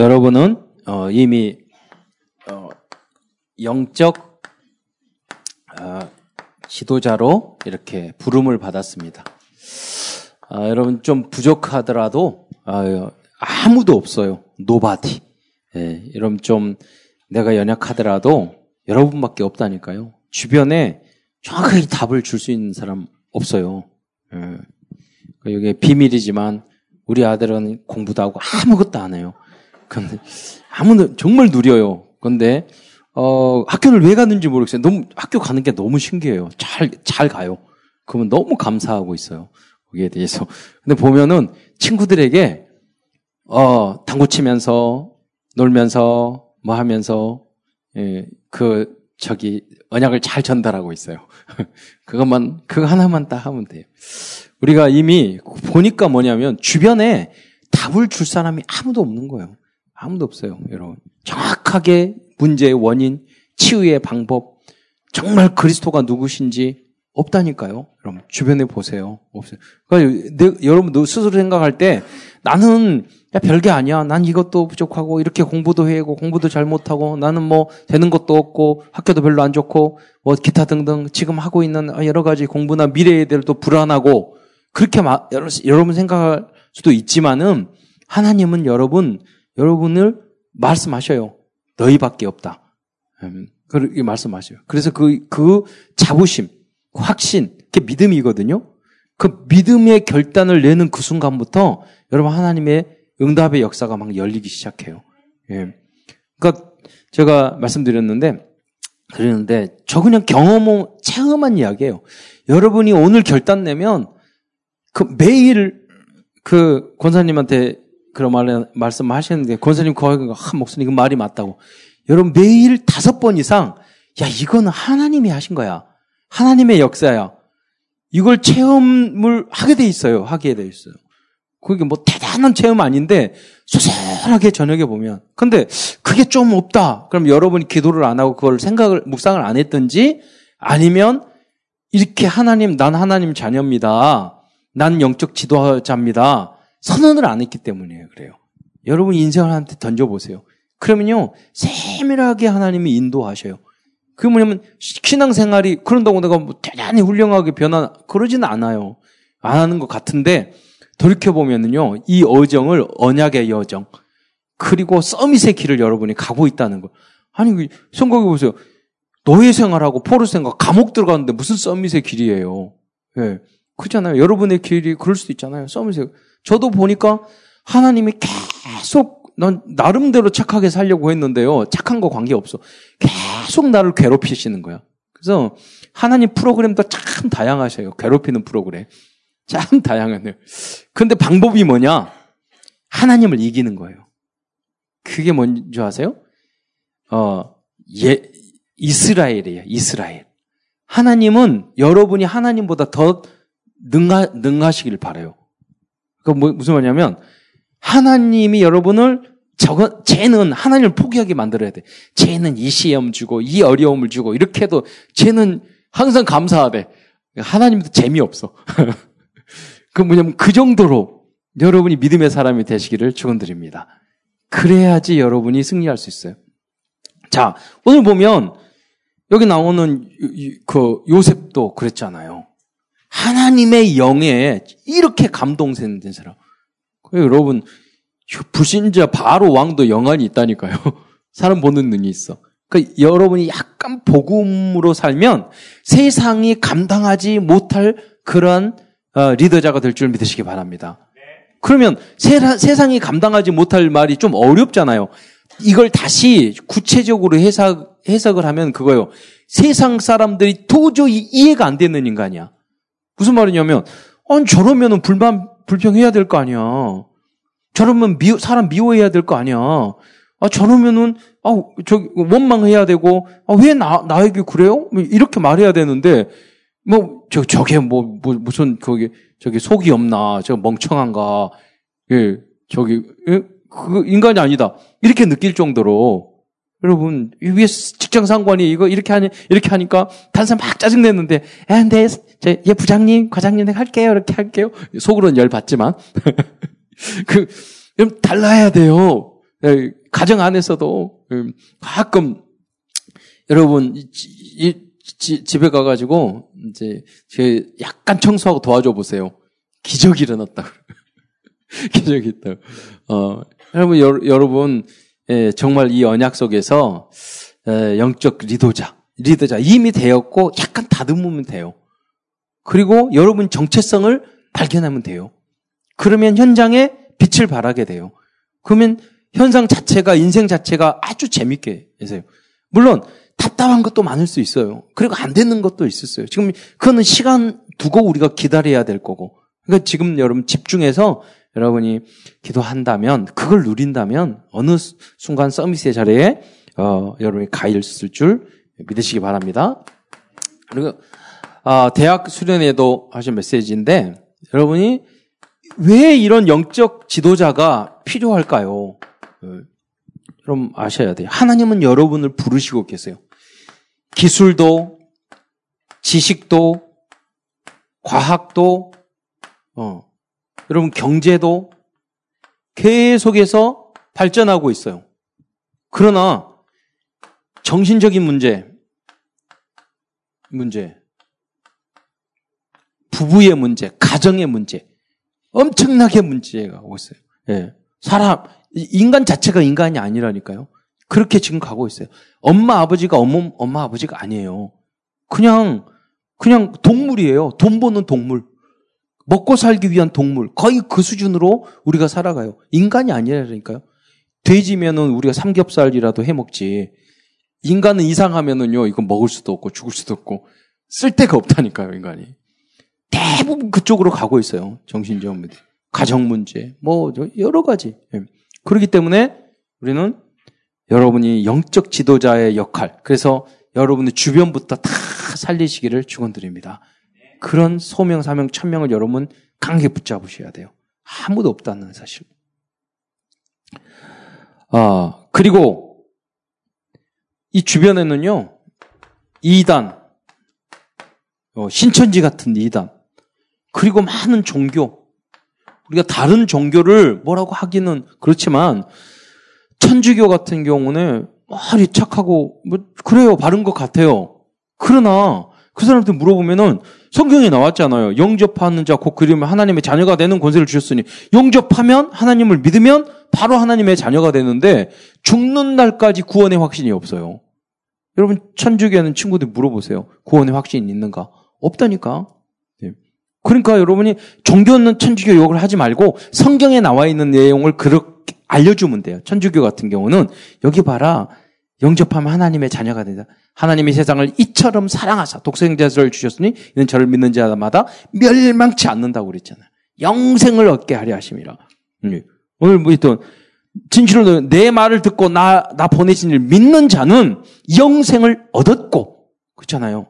여러분은 어, 이미 어, 영적 어, 지도자로 이렇게 부름을 받았습니다. 아, 여러분 좀 부족하더라도 아, 아무도 없어요. nobody. 예, 여러분 좀 내가 연약하더라도 여러분밖에 없다니까요. 주변에 정확하게 답을 줄 수 있는 사람 없어요. 예. 이게 비밀이지만 우리 아들은 공부도 하고 아무것도 안 해요. 근데 아무도 정말 누려요. 근데 어, 학교를 왜 갔는지 모르겠어요. 너무 학교 가는 게 너무 신기해요. 잘 잘 가요. 그러면 너무 감사하고 있어요. 거기에 대해서. 근데 보면은 친구들에게 어, 당구 치면서 놀면서 뭐 하면서 예, 그 저기 언약을 잘 전달하고 있어요. 그것만 그거 하나만 딱 하면 돼요. 우리가 이미 보니까 뭐냐면 주변에 답을 줄 사람이 아무도 없는 거예요. 아무도 없어요, 여러분. 정확하게 문제의 원인, 치유의 방법, 정말 그리스도가 누구신지 없다니까요. 여러분 주변에 보세요. 없어요. 그러니까 내, 여러분 스스로 생각할 때 나는 야, 별게 아니야. 난 이것도 부족하고, 이렇게 공부도 해야 하고, 공부도 잘 못하고, 나는 뭐, 되는 것도 없고, 학교도 별로 안 좋고, 뭐, 기타 등등, 지금 하고 있는 여러 가지 공부나 미래에 대해도 불안하고, 그렇게 마, 여러분 생각할 수도 있지만은, 하나님은 여러분, 여러분을 말씀하셔요. 너희밖에 없다. 음, 그렇게 말씀하셔요. 그래서 그, 그 자부심, 그 확신, 그게 믿음이거든요. 그 믿음의 결단을 내는 그 순간부터 여러분 하나님의 응답의 역사가 막 열리기 시작해요. 예. 그러니까 제가 말씀드렸는데 그러는데 저 그냥 경험 체험한 이야기예요. 여러분이 오늘 결단 내면 그 매일 그 권사님한테 그런 말 말씀하시는데 권사님 거기가 한 목소리 그 말이 맞다고. 여러분 매일 다섯 번 이상 야 이거는 하나님이 하신 거야. 하나님의 역사야. 이걸 체험을 하게 돼 있어요. 하게 돼 있어요. 그게 뭐 대단한 체험 아닌데 소소하게 저녁에 보면 근데 그게 좀 없다. 그럼 여러분이 기도를 안 하고 그걸 생각을 묵상을 안 했든지 아니면 이렇게 하나님 난 하나님 자녀입니다. 난 영적 지도자입니다. 선언을 안 했기 때문이에요. 그래요. 여러분 인생을 한테 던져 보세요. 그러면요 세밀하게 하나님이 인도하셔요. 그 뭐냐면 신앙생활이 그런다고 내가 뭐 대단히 훌륭하게 변화 그러지는 않아요. 안 하는 것 같은데 돌이켜보면은요, 이 어정을 언약의 여정, 그리고 서밋의 길을 여러분이 가고 있다는 거. 아니, 그 생각해 보세요. 노예 생활하고 포로 생활, 감옥 들어가는데 무슨 서밋의 길이에요. 예. 네. 그렇잖아요. 여러분의 길이 그럴 수도 있잖아요. 서밋의. 저도 보니까 하나님이 계속 난 나름대로 착하게 살려고 했는데요. 착한 거 관계없어. 계속 나를 괴롭히시는 거야. 그래서 하나님 프로그램도 참 다양하셔요. 괴롭히는 프로그램. 참 다양하네요. 근데 방법이 뭐냐? 하나님을 이기는 거예요. 그게 뭔지 아세요? 어, 예, 이스라엘이에요. 이스라엘. 하나님은 여러분이 하나님보다 더 능하, 능하시길 바래요. 그 뭐, 무슨 말이냐면 하나님이 여러분을 저건 쟤는 하나님을 포기하게 만들어야 돼. 쟤는 이 시험 주고 이 어려움을 주고 이렇게 해도 쟤는 항상 감사하대. 하나님도 재미없어. 그 뭐냐면 그 정도로 여러분이 믿음의 사람이 되시기를 축원드립니다. 그래야지 여러분이 승리할 수 있어요. 자, 오늘 보면 여기 나오는 그 요셉도 그랬잖아요. 하나님의 영에 이렇게 감동된 사람. 여러분 불신자 바로 왕도 영안이 있다니까요. 사람 보는 눈이 있어. 그러니까 여러분이 약간 복음으로 살면 세상이 감당하지 못할 그러한 어, 리더자가 될 줄 믿으시기 바랍니다. 그러면 세상이 감당하지 못할 말이 좀 어렵잖아요. 이걸 다시 구체적으로 해석, 해석을 하면 그거요. 세상 사람들이 도저히 이해가 안 되는 인간이야. 무슨 말이냐면, 아니, 저러면은 불만, 불평해야 될 거 아니야. 저러면 미, 사람 미워해야 될 거 아니야. 아, 저러면은, 아, 저, 원망해야 되고, 아, 왜 나, 나에게 그래요? 뭐 이렇게 말해야 되는데, 뭐, 저, 저게 뭐, 뭐 무슨, 거기, 저기 속이 없나, 저 멍청한가, 예, 저기, 예? 그 인간이 아니다. 이렇게 느낄 정도로, 여러분, 위에 직장 상관이 이거 이렇게 하니, 이렇게 하니까, 단사 막 짜증냈는데, 에, 네, 제, 예, 부장님, 과장님, 내가 할게요, 이렇게 할게요. 속으로는 열 받지만. 그, 좀 달라야 돼요. 예, 가정 안에서도 음, 가끔 여러분 이, 지, 집에 가가지고 이제 제 약간 청소하고 도와줘 보세요. 기적이 일어났다. 기적이 있다. 어, 여러분 여, 여러분 예, 정말 이 언약 속에서 예, 영적 리더자 리더자 이미 되었고 약간 다듬으면 돼요. 그리고 여러분 정체성을 발견하면 돼요. 그러면 현장에 빛을 발하게 돼요. 그러면 현상 자체가 인생 자체가 아주 재밌게 되세요. 물론 답답한 것도 많을 수 있어요. 그리고 안 되는 것도 있었어요. 지금 그거는 시간 두고 우리가 기다려야 될 거고. 그러니까 지금 여러분 집중해서 여러분이 기도한다면 그걸 누린다면 어느 순간 서밋의 자리에 어, 여러분이 가 있을 줄 믿으시기 바랍니다. 그리고 어, 대학 수련회도 하신 메시지인데 여러분이 왜 이런 영적 지도자가 필요할까요? 여러분 아셔야 돼요. 하나님은 여러분을 부르시고 계세요. 기술도, 지식도, 과학도, 어, 여러분 경제도 계속해서 발전하고 있어요. 그러나 정신적인 문제, 문제, 부부의 문제, 가정의 문제, 엄청나게 문제가 오고 있어요. 예. 사람, 인간 자체가 인간이 아니라니까요. 그렇게 지금 가고 있어요. 엄마 아버지가 엄마, 엄마 아버지가 아니에요. 그냥, 그냥 동물이에요. 돈 버는 동물. 먹고 살기 위한 동물. 거의 그 수준으로 우리가 살아가요. 인간이 아니라니까요. 돼지면은 우리가 삼겹살이라도 해 먹지. 인간은 이상하면은요, 이거 먹을 수도 없고 죽을 수도 없고 쓸 데가 없다니까요, 인간이. 대부분 그쪽으로 가고 있어요. 정신적 문제, 가정 문제, 뭐 여러 가지. 예. 그렇기 때문에 우리는 여러분이 영적 지도자의 역할, 그래서 여러분의 주변부터 다 살리시기를 축원드립니다. 그런 소명, 사명, 천명을 여러분 강하게 붙잡으셔야 돼요. 아무도 없다는 사실. 아, 그리고 이 주변에는요, 이단, 어, 신천지 같은 이단, 그리고 많은 종교, 우리가 다른 종교를 뭐라고 하기는 그렇지만 천주교 같은 경우는 말이 착하고 뭐 그래요 바른 것 같아요. 그러나 그 사람한테 물어보면은 성경에 나왔잖아요. 영접하는 자 곧 그리면 하나님의 자녀가 되는 권세를 주셨으니 영접하면 하나님을 믿으면 바로 하나님의 자녀가 되는데 죽는 날까지 구원의 확신이 없어요. 여러분 천주교는 친구들 물어보세요. 구원의 확신이 있는가? 없다니까. 그러니까 여러분이 종교는 천주교 욕을 하지 말고 성경에 나와 있는 내용을 그렇게 알려주면 돼요. 천주교 같은 경우는 여기 봐라. 영접하면 하나님의 자녀가 된다. 하나님이 세상을 이처럼 사랑하사 독생자를 주셨으니 이는 저를 믿는 자마다 멸망치 않는다고 그랬잖아요. 영생을 얻게 하려 하심이라. 음. 오늘 뭐또 진실로 내 말을 듣고 나, 나 보내신 일 믿는 자는 영생을 얻었고, 그렇잖아요.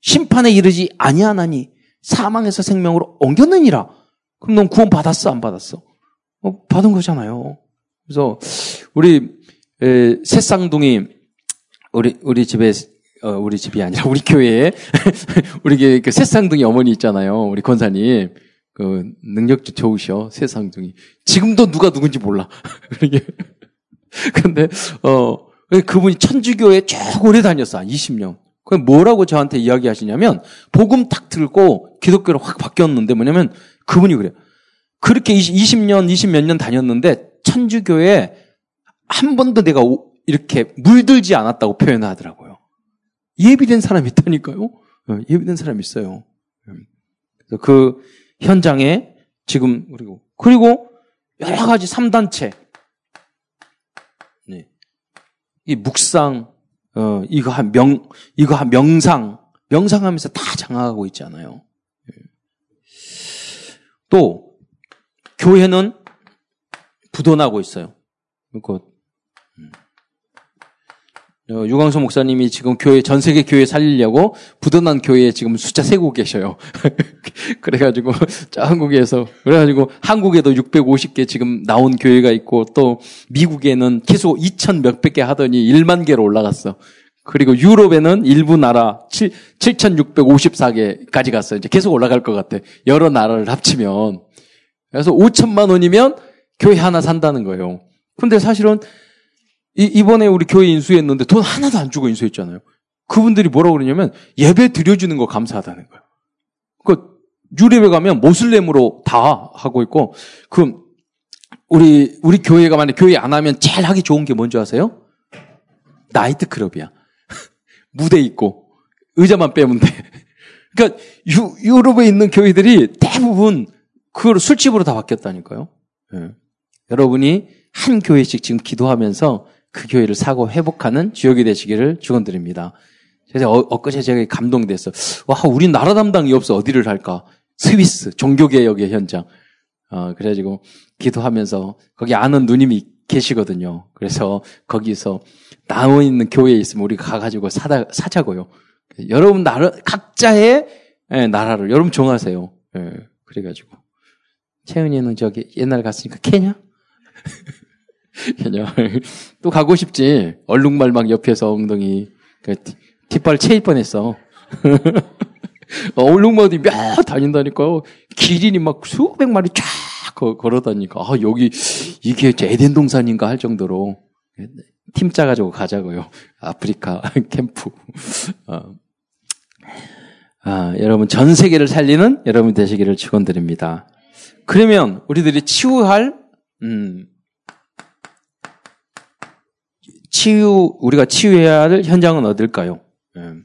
심판에 이르지 아니하나니 사망에서 생명으로 옮겼느니라. 그럼 넌 구원 받았어, 안 받았어? 어, 받은 거잖아요. 그래서 우리 에, 새쌍둥이 우리 우리 집에 어, 우리 집이 아니라 우리 교회에 우리 그 새쌍둥이 어머니 있잖아요. 우리 권사님 그 능력도 좋으셔 새쌍둥이. 지금도 누가 누군지 몰라. 근데 어 그분이 천주교에 쭉 오래 다녔어. 20년. 그럼 뭐라고 저한테 이야기하시냐면 복음 탁 들고 기독교로 확 바뀌었는데 뭐냐면 그분이 그래요. 그렇게 20, 년20 몇 년 다녔는데 천주교에 한 번도 내가 이렇게 물들지 않았다고 표현하더라고요. 예비된 사람이 있다니까요. 어, 예비된 사람이 있어요. 그래서 그 현장에 지금 그리고 그리고 여러 가지 3단체 네. 이 묵상 어, 이거 한 명, 이거 한 명상, 명상하면서 다 장악하고 있잖아요. 예. 또, 교회는 부도나고 있어요. 그, 어, 유광수 목사님이 지금 교회, 전 세계 교회 살리려고 부도난 교회에 지금 숫자 세고 계셔요. 그래가지고, 한국에서, 그래가지고 한국에도 650개 지금 나온 교회가 있고 또 미국에는 계속 2천 몇백 개 하더니 1만 개로 올라갔어. 그리고 유럽에는 일부 나라 7, 7,654개까지 갔어요. 이제 계속 올라갈 것 같아. 여러 나라를 합치면. 그래서 5천만 원이면 교회 하나 산다는 거예요. 근데 사실은 이, 번에 우리 교회 인수했는데 돈 하나도 안 주고 인수했잖아요. 그분들이 뭐라고 그러냐면 예배 드려주는 거 감사하다는 거예요. 그 유럽에 가면 모슬렘으로 다 하고 있고 그 우리 우리 교회가 만약 교회 안 하면 제일 하기 좋은 게 뭔지 아세요? 나이트 클럽이야. 무대 있고 의자만 빼면 돼. 그러니까 유, 유럽에 있는 교회들이 대부분 그걸 술집으로 다 바뀌었다니까요. 네. 여러분이 한 교회씩 지금 기도하면서 그 교회를 사고 회복하는 지역이 되시기를 축원드립니다. 그래서 어, 엊그제 제가 감동됐어. 와, 우리 나라 담당이 없어. 어디를 할까? 스위스 종교개혁의 현장. 어, 그래가지고 기도하면서 거기 아는 누님이 계시거든요. 그래서 거기서 나와 있는 교회에 있으면 우리가 가가지고 사다, 사자고요. 여러분 나라, 각자의 예, 나라를 여러분 정하세요. 예, 그래가지고. 채은이는 저기 옛날에 갔으니까 케냐? 케냐. 또 가고 싶지. 얼룩말 막 옆에서 엉덩이. 그, 뒷발 채일 뻔했어. 어, 얼룩말이 몇 다닌다니까요. 기린이 막 수백 마리 쫙 걸어다니까. 아, 여기, 이게 에덴 동산인가 할 정도로. 팀 짜가지고 가자고요. 아프리카 캠프. 어. 아, 여러분 전 세계를 살리는 여러분 되시기를 축원드립니다. 그러면 우리들이 치유할 음, 치유 우리가 치유해야 할 현장은 어딜까요? 음,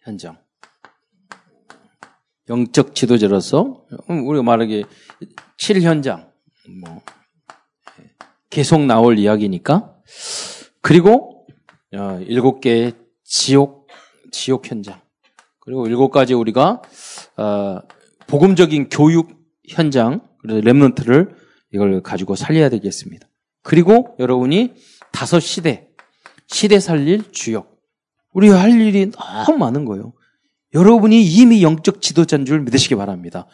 현장. 영적 지도자로서 음, 우리가 말하기 7현장 뭐 계속 나올 이야기니까 그리고 어, 일곱 개의 지옥 지옥 현장 그리고 일곱 가지 우리가 어, 복음적인 교육 현장 그래서 렘넌트를 이걸 가지고 살려야 되겠습니다. 그리고 여러분이 다섯 시대 시대 살릴 주역 우리가 할 일이 너무 많은 거예요. 여러분이 이미 영적 지도자인 줄 믿으시기 바랍니다.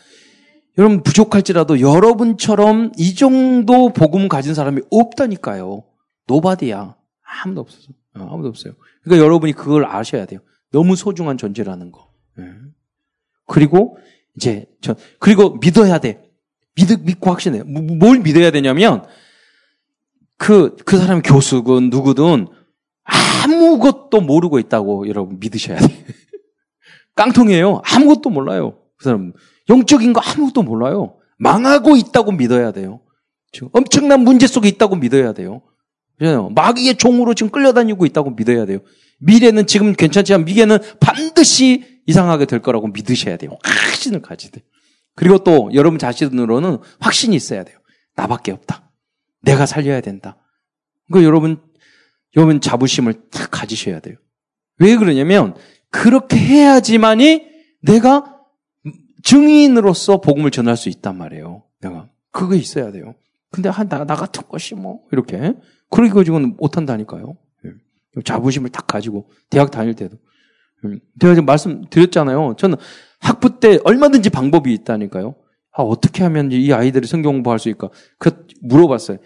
여러분 부족할지라도 여러분처럼 이 정도 복음 가진 사람이 없다니까요. 노바디야. 아무도 없어요. 어, 아무도 없어요. 그러니까 여러분이 그걸 아셔야 돼요. 너무 소중한 존재라는 거. 예. 그리고 이제 저 그리고 믿어야 돼. 믿 믿고 확신해. 뭐, 뭘 믿어야 되냐면 그그 그 사람 교수건 누구든 아무것도 모르고 있다고 여러분 믿으셔야 돼. 깡통이에요. 아무것도 몰라요. 그 사람 영적인 거 아무것도 몰라요. 망하고 있다고 믿어야 돼요. 지금 엄청난 문제 속에 있다고 믿어야 돼요. 그잖아요. 마귀의 종으로 지금 끌려다니고 있다고 믿어야 돼요. 미래는 지금 괜찮지만 미래는 반드시 이상하게 될 거라고 믿으셔야 돼요. 확신을 돼요. 그리고 또 여러분 자신으로는 확신이 있어야 돼요. 나밖에 없다. 내가 살려야 된다. 그 여러분 여러분 자부심을 딱 가지셔야 돼요. 왜 그러냐면 그렇게 해야지만이 내가 증인으로서 복음을 전할 수 있단 말이에요. 내가. 그거 있어야 돼요. 근데 한, 나, 나 같은 것이 뭐, 이렇게. 그러기 가지고는 못한다니까요. 예. 자부심을 딱 가지고, 대학 다닐 때도. 음, 제가 지금 말씀드렸잖아요. 저는 학부 때 얼마든지 방법이 있다니까요. 아, 어떻게 하면 이 아이들이 성경 공부할 수 있을까? 그, 물어봤어요.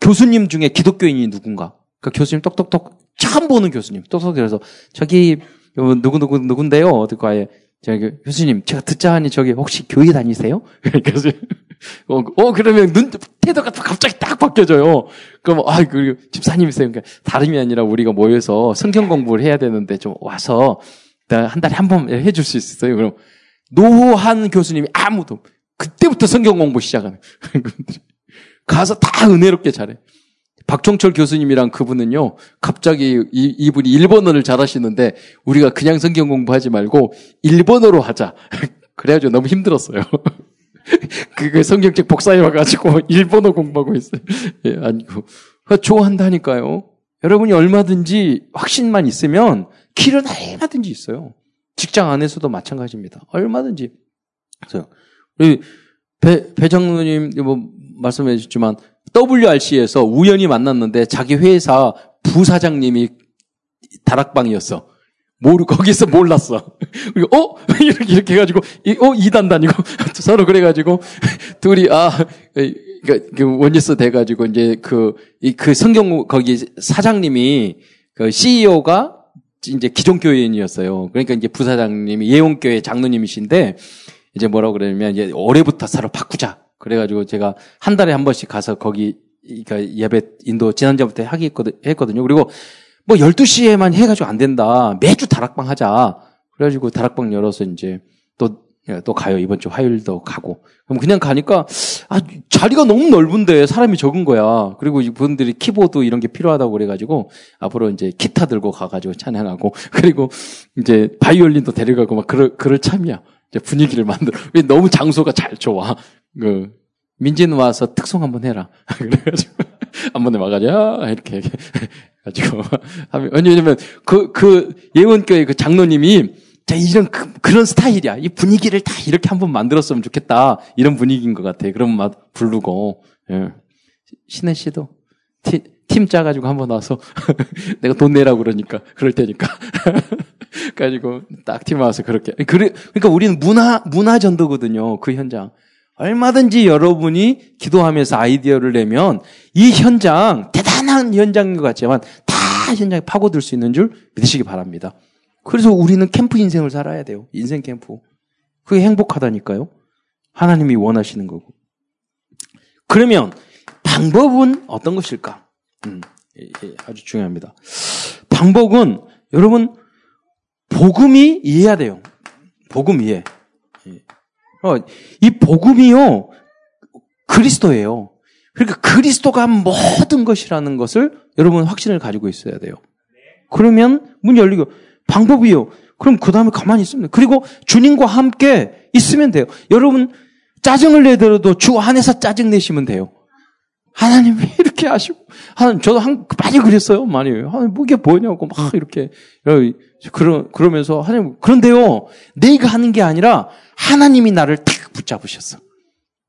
교수님 중에 기독교인이 누군가? 그 교수님 똑똑똑 처음 보는 교수님. 똑똑 그래서 저기 누구 누구 누군데요? 어떻게 아예 저기 교수님 제가 듣자 하니 저기 혹시 교회 다니세요? 그래서 어, 어 그러면 눈 태도가 갑자기 딱 바뀌어져요. 그럼 아그 집사님이세요. 그러니까 다름이 아니라 우리가 모여서 성경 공부를 해야 되는데 좀 와서 한 달에 한 번 해줄 수 있어요. 그럼 노한 교수님이 아무도 그때부터 성경 공부 시작하는 가서 다 은혜롭게 잘해. 박종철 교수님이랑 그분은요, 갑자기 이, 이분이 일본어를 잘하시는데, 우리가 그냥 성경 공부하지 말고, 일본어로 하자. 그래가지고 너무 힘들었어요. 그 성경책 복사해와가지고, 일본어 공부하고 있어요. 예, 아니고. 좋아한다니까요. 여러분이 얼마든지 확신만 있으면, 길은 얼마든지 있어요. 직장 안에서도 마찬가지입니다. 얼마든지. 그래서, 배, 배 장로님, 뭐, 말씀해 주셨지만, WRC에서 우연히 만났는데 자기 회사 부사장님이 다락방이었어. 모르 거기서 몰랐어. 그리고 어 이렇게 이렇게 해가지고 어 이단 다니고 서로 그래가지고 둘이 아 그러니까 그 원예스 돼가지고 이제 그그 그 성경 거기 사장님이 그 CEO가 이제 기존교회인이었어요. 그러니까 이제 부사장님이 예원교회 장로님이신데 이제 뭐라고 그러냐면 이제 올해부터 서로 바꾸자. 그래가지고 제가 한 달에 한 번씩 가서 거기 그러니까 예배 인도 지난주부터 하기 했거든요. 그리고 뭐 12시에만 해가지고 안 된다. 매주 다락방 하자. 그래가지고 다락방 열어서 이제 또, 예, 또 가요. 이번 주 화요일도 가고. 그럼 그냥 가니까, 아, 자리가 너무 넓은데 사람이 적은 거야. 그리고 이분들이 키보드 이런 게 필요하다고 그래가지고 앞으로 이제 기타 들고 가가지고 찬양하고 그리고 이제 바이올린도 데려가고 막 그럴, 그럴 참이야. 분위기를 만들어. 왜 너무 장소가 잘 좋아. 그, 민지는 와서 특송 한번 해라. 그래가지고 한번 해와가지고 이렇게 가지고 왜냐면 그그 예원교회 그 장로님이 자 이런 그, 런 스타일이야. 이 분위기를 다 이렇게 한번 만들었으면 좋겠다. 이런 분위기인 것 같아. 그럼 막 부르고 예. 신혜 씨도 티, 팀 짜가지고 한번 와서 내가 돈 내라고 그러니까 그럴 테니까 가지고 딱 팀 와서 그렇게 그래 그러니까 우리는 문화 문화 전도거든요. 그 현장. 얼마든지 여러분이 기도하면서 아이디어를 내면 이 현장, 대단한 현장인 것 같지만 다 현장에 파고들 수 있는 줄 믿으시기 바랍니다. 그래서 우리는 캠프 인생을 살아야 돼요. 인생 캠프. 그게 행복하다니까요. 하나님이 원하시는 거고. 그러면 방법은 어떤 것일까? 음, 아주 중요합니다. 방법은 여러분 복음이 이해해야 돼요. 복음 이해. 어, 이 복음이요, 그리스도예요. 그러니까 그리스도가 모든 것이라는 것을 여러분 확신을 가지고 있어야 돼요. 그러면 문 열리고 방법이요. 그럼 그 다음에 가만히 있으면 돼요. 그리고 주님과 함께 있으면 돼요. 여러분 짜증을 내더라도 주 안에서 짜증 내시면 돼요. 하나님 왜 이렇게 하시고 하나님 저도 한 많이 그랬어요 많이 하나님 뭐 이게 뭐냐고 막 이렇게 그러 그러면서 하나님 그런데요 내가 하는 게 아니라 하나님이 나를 탁 붙잡으셨어.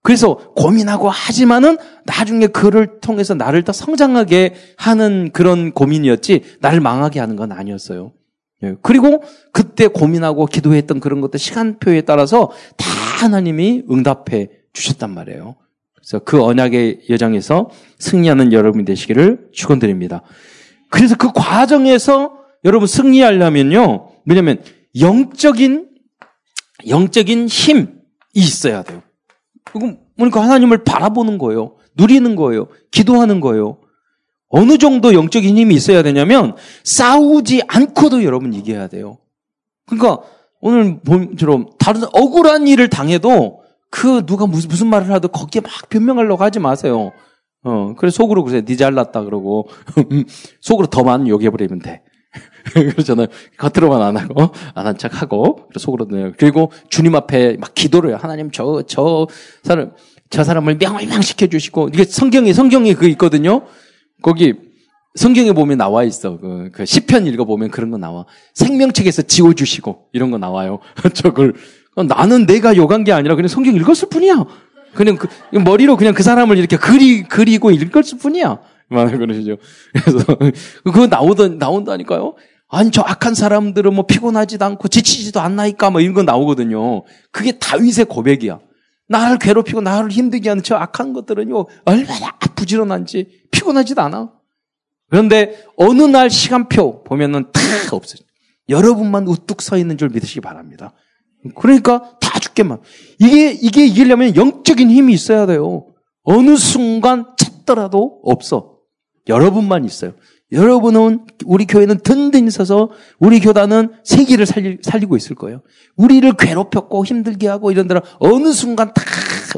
그래서 고민하고 하지만은 나중에 그를 통해서 나를 더 성장하게 하는 그런 고민이었지 나를 망하게 하는 건 아니었어요. 예. 그리고 그때 고민하고 기도했던 그런 것들 시간표에 따라서 다 하나님이 응답해 주셨단 말이에요. 그래서 그 언약의 여정에서 승리하는 여러분이 되시기를 축원드립니다. 그래서 그 과정에서 여러분 승리하려면요. 뭐냐면 영적인 영적인 힘이 있어야 돼요. 그러니까 하나님을 바라보는 거예요. 누리는 거예요. 기도하는 거예요. 어느 정도 영적인 힘이 있어야 되냐면 싸우지 않고도 여러분 이겨야 돼요. 그러니까 오늘 봄처럼 다른 억울한 일을 당해도 그 누가 무슨 무슨 말을 하도 거기에 막 변명하려고 하지 마세요. 어, 그래 속으로 그래 네 잘났다 그러고 속으로 더 많은 욕해버리면 돼. 그러잖아요. 겉으로만 안 하고, 안 한 척 하고, 속으로 는 그리고 주님 앞에 막 기도를 해요. 하나님, 저, 저 사람, 저 사람을 명을망시켜 주시고, 이게 성경에, 성경에 그 있거든요. 거기, 성경에 보면 나와 있어. 그, 그 시편 읽어보면 그런 거 나와. 생명책에서 지워주시고, 이런 거 나와요. 저걸. 나는 내가 요구한 게 아니라 그냥 성경 읽었을 뿐이야. 그냥 그, 머리로 그냥 그 사람을 이렇게 그리, 그리고 읽었을 뿐이야. 말을 그러시죠. 그래서 그거 나오던 나온다니까요. 아니 저 악한 사람들은 뭐 피곤하지도 않고 지치지도 않나이까 뭐 이런 거 나오거든요. 그게 다윗의 고백이야. 나를 괴롭히고 나를 힘들게 하는 저 악한 것들은요 얼마나 부지런한지 피곤하지도 않아. 그런데 어느 날 시간표 보면은 다 없어요. 여러분만 우뚝 서 있는 줄 믿으시기 바랍니다. 그러니까 다 죽게만. 이게 이게 이기려면 영적인 힘이 있어야 돼요. 어느 순간 찾더라도 없어. 여러분만 있어요. 여러분은 우리 교회는 든든히 서서 우리 교단은 세기를 살리, 살리 고 있을 거예요. 우리를 괴롭혔고 힘들게 하고 이런 데는 어느 순간 다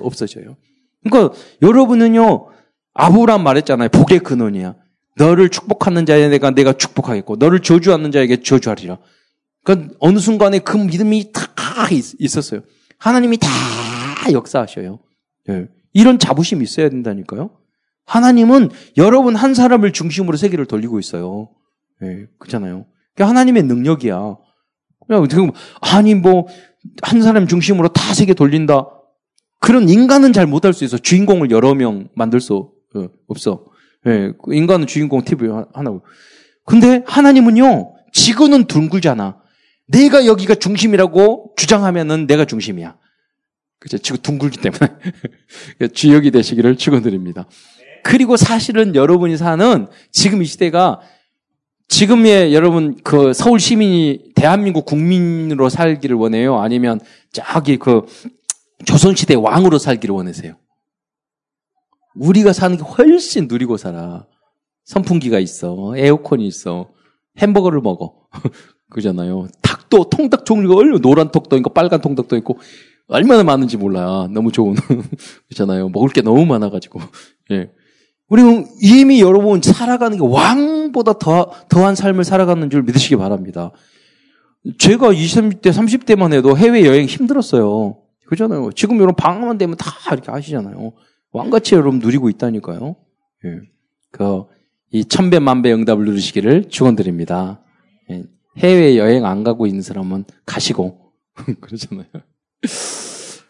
없어져요. 그러니까 여러분은요 아브라함 말했잖아요. 복의 근원이야. 너를 축복하는 자에 내가 내가 축복하겠고 너를 저주하는 자에게 저주하리라. 그러니까 어느 순간에 그 믿음이 다 있었어요. 하나님이 다 역사하셔요. 네. 이런 자부심이 있어야 된다니까요. 하나님은 여러분 한 사람을 중심으로 세계를 돌리고 있어요. 예, 그렇잖아요. 그게 하나님의 능력이야. 그냥 지금 아니 뭐 한 사람 중심으로 다 세계 돌린다. 그런 인간은 잘 못할 수 있어. 주인공을 여러 명 만들 수 어, 없어. 예, 그 인간은 주인공 TV 하나고. 근데 하나님은요, 지구는 둥글잖아. 내가 여기가 중심이라고 주장하면은 내가 중심이야. 그죠? 지구 둥글기 때문에. 주역이 되시기를 축원드립니다. 그리고 사실은 여러분이 사는 지금 이 시대가 지금의 여러분 그 서울 시민이 대한민국 국민으로 살기를 원해요? 아니면 저기 그 조선시대 왕으로 살기를 원하세요? 우리가 사는 게 훨씬 누리고 살아. 선풍기가 있어. 에어컨이 있어. 햄버거를 먹어. 그잖아요. 닭도 통닭 종류가 얼마나 노란 톡도 있고 빨간 통닭도 있고 얼마나 많은지 몰라. 너무 좋은 그렇잖아요. 먹을 게 너무 많아가지고. 예. 우리는 이미 여러분 살아가는 게 왕보다 더, 더한 삶을 살아가는 줄 믿으시기 바랍니다. 제가 20대, 30대만 해도 해외여행 힘들었어요. 그잖아요. 지금 여러분 방학만 되면 다 이렇게 하시잖아요. 왕같이 여러분 누리고 있다니까요. 예. 그, 이 천배 만배 응답을 누리시기를 축원드립니다. 예. 해외 여행 안 가고 있는 사람은 가시고 그러잖아요.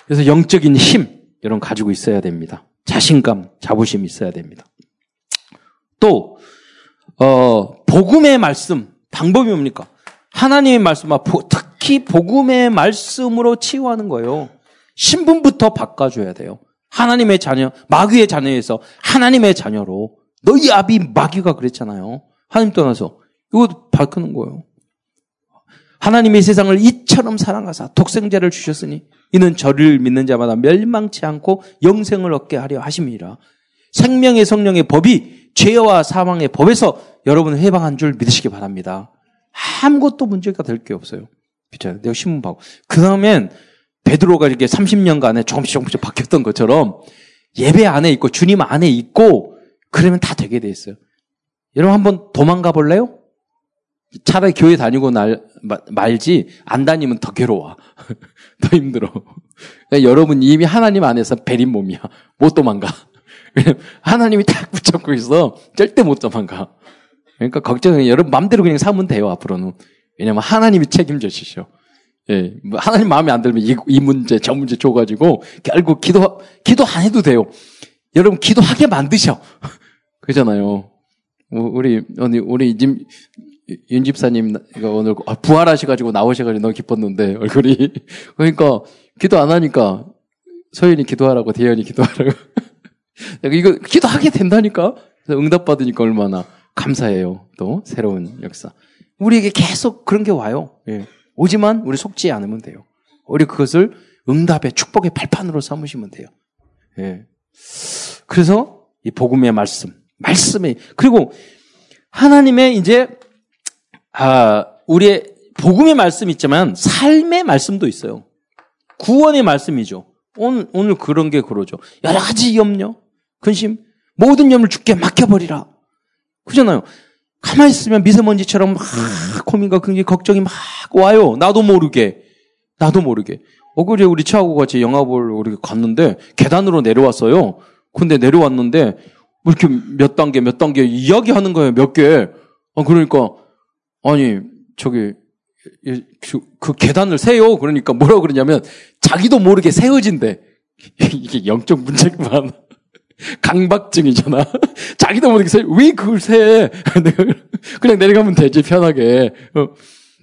그래서 영적인 힘 여러분 가지고 있어야 됩니다. 자신감, 자부심 있어야 됩니다. 또 어, 복음의 말씀 방법이 뭡니까? 하나님의 말씀, 특히 복음의 말씀으로 치유하는 거예요. 신분부터 바꿔줘야 돼요. 하나님의 자녀, 마귀의 자녀에서 하나님의 자녀로 너희 아비 마귀가 그랬잖아요. 하나님 떠나서 이거 바꾸는 거예요. 하나님의 세상을 이처럼 사랑하사 독생자를 주셨으니 이는 저를 믿는 자마다 멸망치 않고 영생을 얻게 하려 하심이라. 생명의 성령의 법이 죄와 사망의 법에서 여러분을 해방한 줄 믿으시기 바랍니다. 아무것도 문제가 될 게 없어요. 그렇 내가 신문 보고. 그 다음엔 베드로가 이렇게 30년간에 조금씩 조금씩 바뀌었던 것처럼 예배 안에 있고 주님 안에 있고 그러면 다 되게 돼 있어요. 여러분 한번 도망가 볼래요? 차라리 교회 다니고 날, 말지, 안 다니면 더 괴로워. 더 힘들어. 그러니까 여러분 이미 하나님 안에서 베린 몸이야. 못 도망가. 하나님이 딱 붙잡고 있어. 절대 못 도망가. 그러니까 걱정은 여러분 마음대로 그냥 사면 돼요, 앞으로는. 왜냐면 하나님이 책임져 주셔. 예. 뭐 하나님 마음에 안 들면 이, 이 문제, 저 문제 줘가지고 결국 기도, 기도 안 해도 돼요. 여러분 기도하게 만드셔. 그잖아요. 우리, 우리, 우리 윤 집사님 오늘 아, 부활하셔가지고 나오셔가지고 너무 기뻤는데 얼굴이. 그러니까 기도 안 하니까 서윤이 기도하라고 대현이 기도하라고. 이거 기도하게 된다니까? 응답 받으니까 얼마나 감사해요. 또 새로운 역사. 우리에게 계속 그런 게 와요. 예. 오지만 우리 속지 않으면 돼요. 우리 그것을 응답의 축복의 발판으로 삼으시면 돼요. 예. 그래서 이 복음의 말씀 말씀이 그리고 하나님의 이제 아, 우리의 복음의 말씀이 있지만 삶의 말씀도 있어요. 구원의 말씀이죠. 오늘, 오늘 그런 게 그러죠. 여러 가지 염려, 근심, 모든 염을 죽게 맡겨버리라. 그잖아요. 가만히 있으면 미세먼지처럼 막 고민과 굉장히 걱정이 막 와요. 나도 모르게. 나도 모르게. 어그제 우리 차하고 같이 영화 볼 우리 갔는데 계단으로 내려왔어요. 근데 내려왔는데 뭐 이렇게 몇 단계 몇 단계 이야기하는 거예요. 몇 개. 아, 그러니까 아니, 저기, 그, 그 계단을 세요. 그러니까 뭐라고 그러냐면, 자기도 모르게 세워진대. 이게 영적 많아. 강박증이잖아. 자기도 모르게 세, 왜 그걸 세? 그냥 내려가면 되지, 편하게. 어.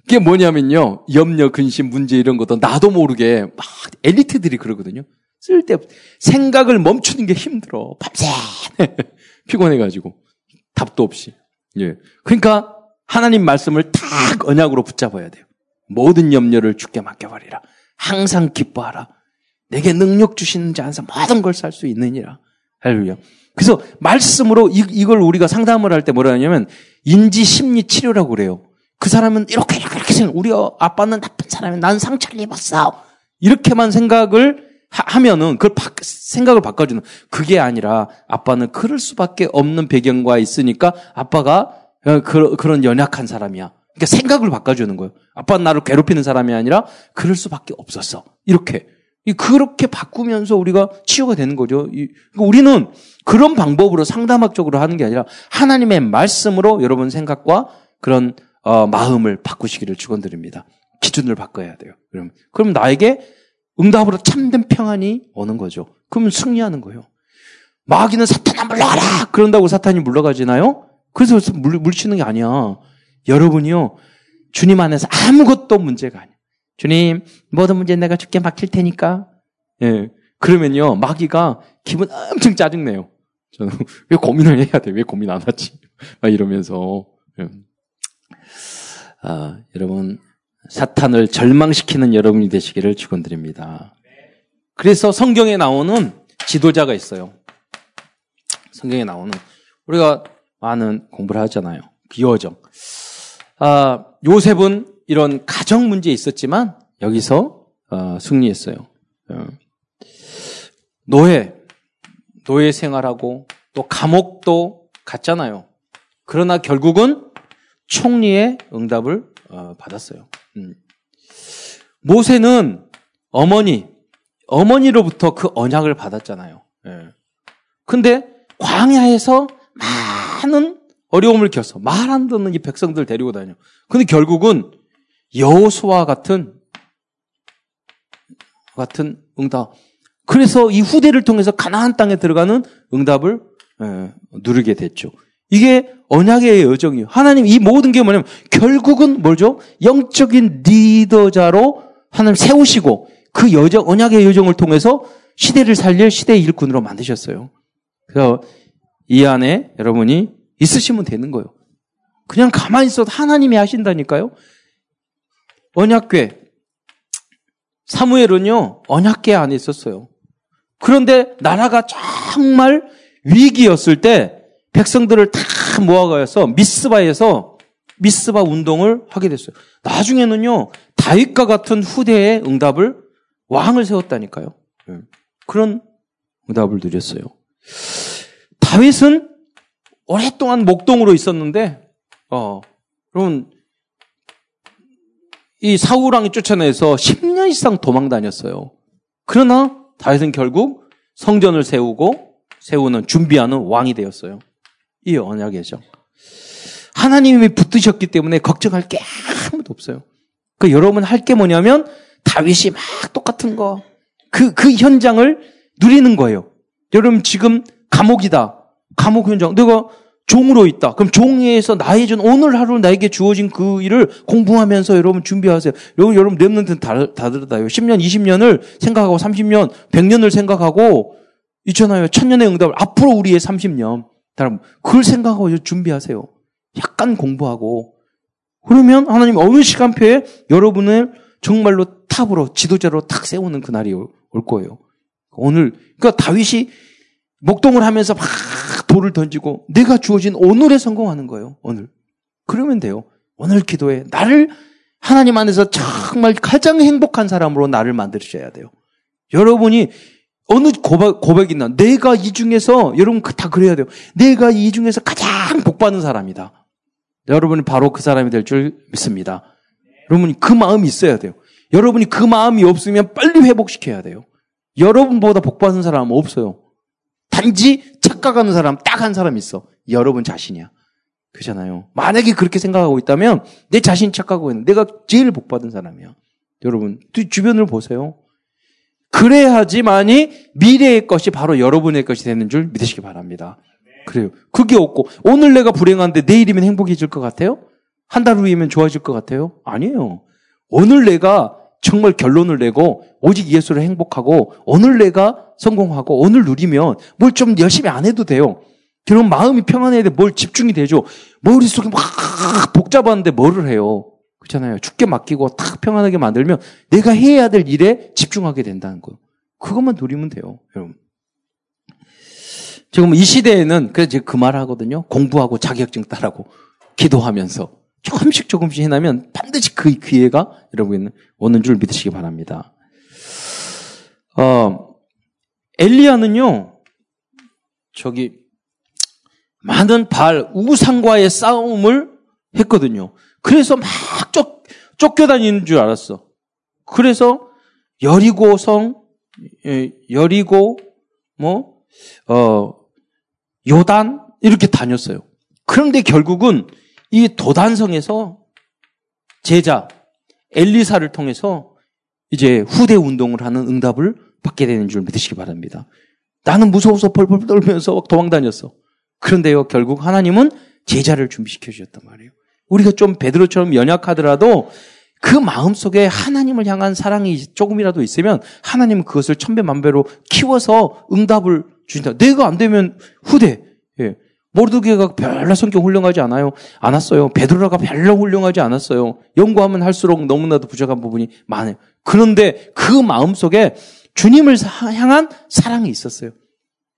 그게 뭐냐면요. 염려, 근심, 문제 이런 것도 나도 모르게 막 엘리트들이 그러거든요. 쓸데없, 생각을 멈추는 게 힘들어. 밤새 피곤해가지고. 답도 없이. 예. 그러니까 하나님 말씀을 탁 언약으로 붙잡아야 돼요. 모든 염려를 죽게 맡겨버리라. 항상 기뻐하라. 내게 능력 주시는 자 안에서 모든 걸 살 수 있느니라. 할렐루야. 그래서 말씀으로 이, 걸 우리가 상담을 할 때 뭐라 하냐면 인지 심리 치료라고 그래요. 그 사람은 이렇게 이렇게 이렇게 생각. 우리 아빠는 나쁜 사람이 난 상처를 입었어. 이렇게만 생각을 하, 면은 그걸 바, 생각을 바꿔주는 그게 아니라 아빠는 그럴 수밖에 없는 배경과 있으니까 아빠가 어, 그, 그런 연약한 사람이야. 그러니까 생각을 바꿔주는 거예요. 아빠는 나를 괴롭히는 사람이 아니라 그럴 수밖에 없었어. 이렇게. 그렇게 바꾸면서 우리가 치유가 되는 거죠. 그러니까 우리는 그런 방법으로 상담학적으로 하는 게 아니라 하나님의 말씀으로 여러분 생각과 그런 어, 마음을 바꾸시기를 축원드립니다. 기준을 바꿔야 돼요. 그럼 그럼 나에게 응답으로 참된 평안이 오는 거죠. 그러면 승리하는 거예요. 마귀는 사탄아 물러가라 그런다고 사탄이 물러가지나요? 그래서 물, 물치는 게 아니야. 여러분이요. 주님 안에서 아무것도 문제가 아니야. 주님, 모든 문제 내가 죽게 맡길 테니까. 예. 그러면요, 마귀가 기분 엄청 짜증내요. 저는 왜 고민을 해야 돼? 왜 고민 안 하지? 막 이러면서. 예. 아, 여러분, 사탄을 절망시키는 여러분이 되시기를 축원드립니다. 그래서 성경에 나오는 지도자가 있어요. 성경에 나오는 우리가 많은 공부를 하잖아요. 비여정. 아, 요셉은 이런 가정 문제 있었지만 여기서 어, 승리했어요. 어. 노예, 노예 생활하고 또 감옥도 갔잖아요. 그러나 결국은 총리의 응답을 어, 받았어요. 음. 모세는 어머니, 어머니로부터 그 언약을 받았잖아요. 예. 근데 광야에서 많은 어려움을 겪어 말안 듣는 이 백성들 데리고 다녀. 근데 결국은 여호수와 같은 같은 응답. 그래서 이 후대를 통해서 가나안 땅에 들어가는 응답을 예, 누리게 됐죠. 이게 언약의 여정이에요. 하나님 이 모든 게 뭐냐면 결국은 뭐죠? 영적인 리더자로 하나님 세우시고 그 여정 언약의 여정을 통해서 시대를 살릴 시대의 일꾼으로 만드셨어요. 그래서 이 안에 여러분이 있으시면 되는 거예요. 그냥 가만히 있어도 하나님이 하신다니까요. 언약궤 사무엘은요 언약궤 안에 있었어요. 그런데 나라가 정말 위기였을 때 백성들을 다 모아가서 미스바에서 미스바 운동을 하게 됐어요. 나중에는요 다윗과 같은 후대의 응답을 왕을 세웠다니까요. 예. 그런 응답을 누렸어요. 다윗은 오랫동안 목동으로 있었는데, 어, 그러면 이 사우랑이 쫓아내서 10년 이상 도망 다녔어요. 그러나 다윗은 결국 성전을 세우고 세우는 준비하는 왕이 되었어요. 이 언약이죠. 하나님이 붙드셨기 때문에 걱정할 게 아무도 없어요. 그 여러분 할 게 뭐냐면 다윗이 막 똑같은 거, 그, 그 현장을 누리는 거예요. 여러분 지금 감옥이다. 감옥 현장. 내가 종으로 있다. 그럼 종에서 나의 전 오늘 하루 나에게 주어진 그 일을 공부하면서 여러분 준비하세요. 여러분, 여러분 랩런트는 다, 다 들었다요. 10년, 20년을 생각하고 30년, 100년을 생각하고 있잖아요. 천년의 응답을 앞으로 우리의 30년. 그걸 생각하고 준비하세요. 약간 공부하고. 그러면 하나님 어느 시간표에 여러분을 정말로 탑으로 지도자로 탁 세우는 그날이 올 거예요. 오늘 그러니까 다윗이 목동을 하면서 막 돌을 던지고 내가 주어진 오늘에 성공하는 거예요. 오늘. 그러면 돼요. 오늘 기도에 나를 하나님 안에서 정말 가장 행복한 사람으로 나를 만드셔야 돼요. 여러분이 어느 고백, 고백이 나 내가 이 중에서 여러분 다 그래야 돼요. 내가 이 중에서 가장 복받는 사람이다. 여러분이 바로 그 사람이 될 줄 믿습니다. 여러분이 그 마음이 있어야 돼요. 여러분이 그 마음이 없으면 빨리 회복시켜야 돼요. 여러분보다 복받은 사람은 없어요. 단지 착각하는 사람 딱 한 사람 있어. 여러분 자신이야. 그잖아요. 만약에 그렇게 생각하고 있다면 내 자신 착각하고 있는 내가 제일 복받은 사람이야. 여러분 주변을 보세요. 그래야지만이 미래의 것이 바로 여러분의 것이 되는 줄 믿으시기 바랍니다. 그래요. 그게 없고 오늘 내가 불행한데 내일이면 행복해질 것 같아요? 한 달 후이면 좋아질 것 같아요? 아니에요. 오늘 내가 정말 결론을 내고 오직 예수를 행복하고 오늘 내가 성공하고 오늘 누리면 뭘 좀 열심히 안 해도 돼요. 그럼 마음이 평안해야 돼. 뭘 집중이 되죠. 머릿속에 막 복잡한데 뭐를 해요. 그렇잖아요. 죽게 맡기고 탁 평안하게 만들면 내가 해야 될 일에 집중하게 된다는 거예요. 그것만 누리면 돼요. 여러분. 지금 이 시대에는 그래서 제가 그 말 하거든요. 공부하고 자격증 따라고 기도하면서 조금씩 조금씩 해나면 반드시 그 기회가 여러분 오는 줄 믿으시기 바랍니다. 어, 엘리야는요, 저기, 많은 발, 우상과의 싸움을 했거든요. 그래서 막 쫓, 쫓겨다니는 줄 알았어. 그래서 여리고성, 예, 여리고, 뭐, 어, 요단, 이렇게 다녔어요. 그런데 결국은 이 도단성에서 제자 엘리사를 통해서 이제 후대 운동을 하는 응답을 받게 되는 줄 믿으시기 바랍니다. 나는 무서워서 펄펄 떨면서 도망 다녔어. 그런데요, 결국 하나님은 제자를 준비시켜 주셨단 말이에요. 우리가 좀 베드로처럼 연약하더라도 그 마음 속에 하나님을 향한 사랑이 조금이라도 있으면 하나님은 그것을 천배 만배로 키워서 응답을 주신다. 내가 안 되면 후대. 예. 모르드게가 별로 성격 훌륭하지 않아요. 않았어요. 베드로가 별로 훌륭하지 않았어요. 연구하면 할수록 너무나도 부족한 부분이 많아요. 그런데 그 마음 속에 주님을 향한 사랑이 있었어요.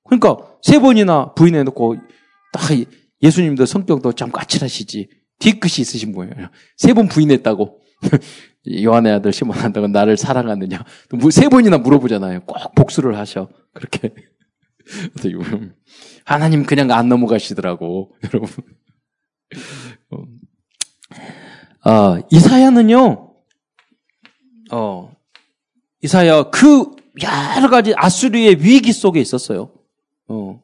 그러니까 세 번이나 부인해놓고 딱 예수님도 성격도 참 까칠하시지. 뒤끝이 있으신 거예요. 세 번 부인했다고. 요한의 아들 시몬 한다고 나를 사랑하느냐. 세 번이나 물어보잖아요. 꼭 복수를 하셔. 그렇게. 하나님 그냥 안 넘어가시더라고, 여러분. 어, 이사야는요, 어, 이사야 그 여러 가지 아수리의 위기 속에 있었어요. 어,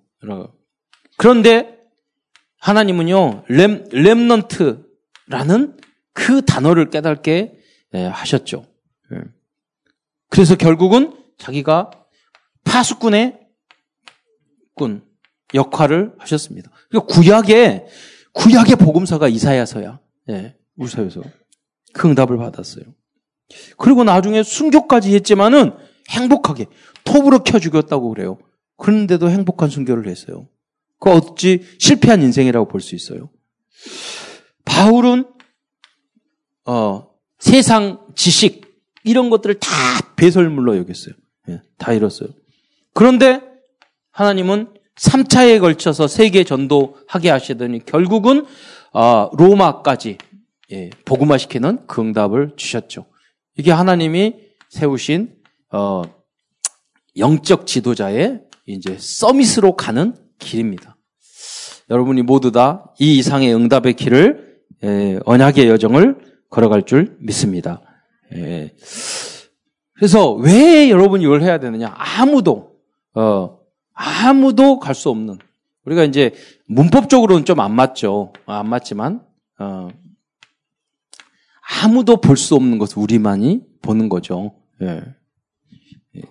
그런데 하나님은요, 렘, 렘넌트라는 그 단어를 깨닫게 예, 하셨죠. 예. 그래서 결국은 자기가 파수꾼의 꾼 역할을 하셨습니다. 그러니까 구약의 구약의 복음서가 이사야서야. 예, 우사에서 그 응답을 받았어요. 그리고 나중에 순교까지 했지만은 행복하게 톱으로 켜 죽였다고 그래요. 그런데도 행복한 순교를 했어요. 그 어찌 실패한 인생이라고 볼 수 있어요. 바울은 어, 세상 지식 이런 것들을 다 배설물로 여겼어요. 예, 다 잃었어요. 그런데 하나님은 3차에 걸쳐서 세계 전도하게 하시더니 결국은 어, 로마까지 예, 복음화시키는 그 응답을 주셨죠. 이게 하나님이 세우신 어, 영적 지도자의 이제 서밋으로 가는 길입니다. 여러분이 모두 다 이 이상의 응답의 길을 예, 언약의 여정을 걸어갈 줄 믿습니다. 예. 그래서 왜 여러분이 이걸 해야 되느냐? 아무도 어, 아무도 갈 수 없는 우리가 이제 문법적으로는 좀 안 맞죠. 안 맞지만 어, 아무도 볼 수 없는 것을 우리만이 보는 거죠. 예. 예.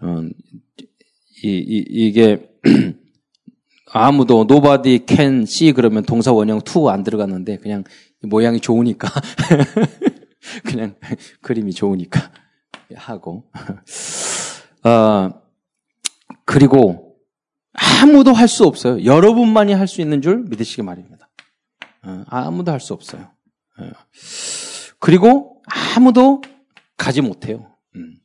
어, 이, 이, 이게 아무도 nobody can see 그러면 동사 원형 to 안 들어갔는데 그냥 모양이 좋으니까 그냥 그림이 좋으니까 하고 어, 그리고 아무도 할 수 없어요. 여러분만이 할 수 있는 줄 믿으시기 바랍니다. 어, 아무도 할 수 없어요. 어. 그리고 아무도 가지 못해요. 음.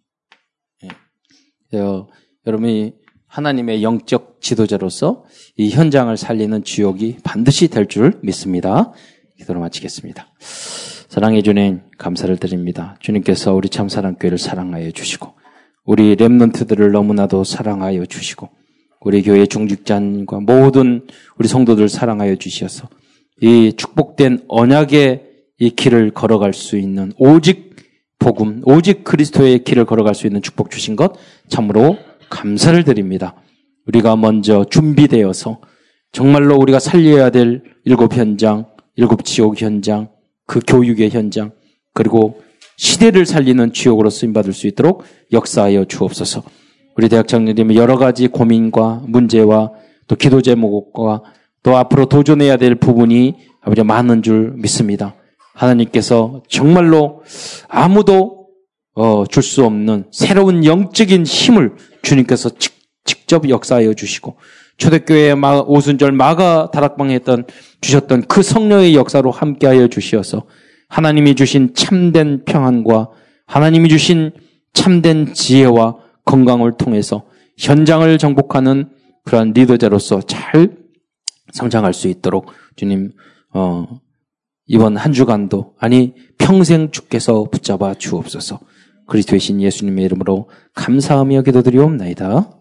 예. 어, 여러분이 하나님의 영적 지도자로서 이 현장을 살리는 주역이 반드시 될 줄 믿습니다. 기도로 마치겠습니다. 사랑해 주님 감사를 드립니다. 주님께서 우리 참사랑교회를 사랑하여 주시고 우리 렘넌트들을 너무나도 사랑하여 주시고 우리 교회 중직자님과 모든 우리 성도들 사랑하여 주시어서 이 축복된 언약의 이 길을 걸어갈 수 있는 오직 복음, 오직 그리스도의 길을 걸어갈 수 있는 축복 주신 것 참으로 감사를 드립니다. 우리가 먼저 준비되어서 정말로 우리가 살려야 될 일곱 현장, 일곱 지옥 현장, 그 교육의 현장, 그리고 시대를 살리는 지옥으로 쓰임받을 수 있도록 역사하여 주옵소서. 우리 대학 장로님의 여러 가지 고민과 문제와 또 기도 제목과 또 앞으로 도전해야 될 부분이 아버지 많은 줄 믿습니다. 하나님께서 정말로 아무도 어, 줄 수 없는 새로운 영적인 힘을 주님께서 직, 직접 역사하여 주시고 초대교회 마, 오순절 마가 다락방에 했던 주셨던 그 성령의 역사로 함께하여 주시어서 하나님이 주신 참된 평안과 하나님이 주신 참된 지혜와 건강을 통해서 현장을 정복하는 그러한 리더자로서 잘 성장할 수 있도록 주님 어, 이번 한 주간도 아니 평생 주께서 붙잡아 주옵소서. 그리스도의 신 예수님의 이름으로 감사하며 기도드리옵나이다.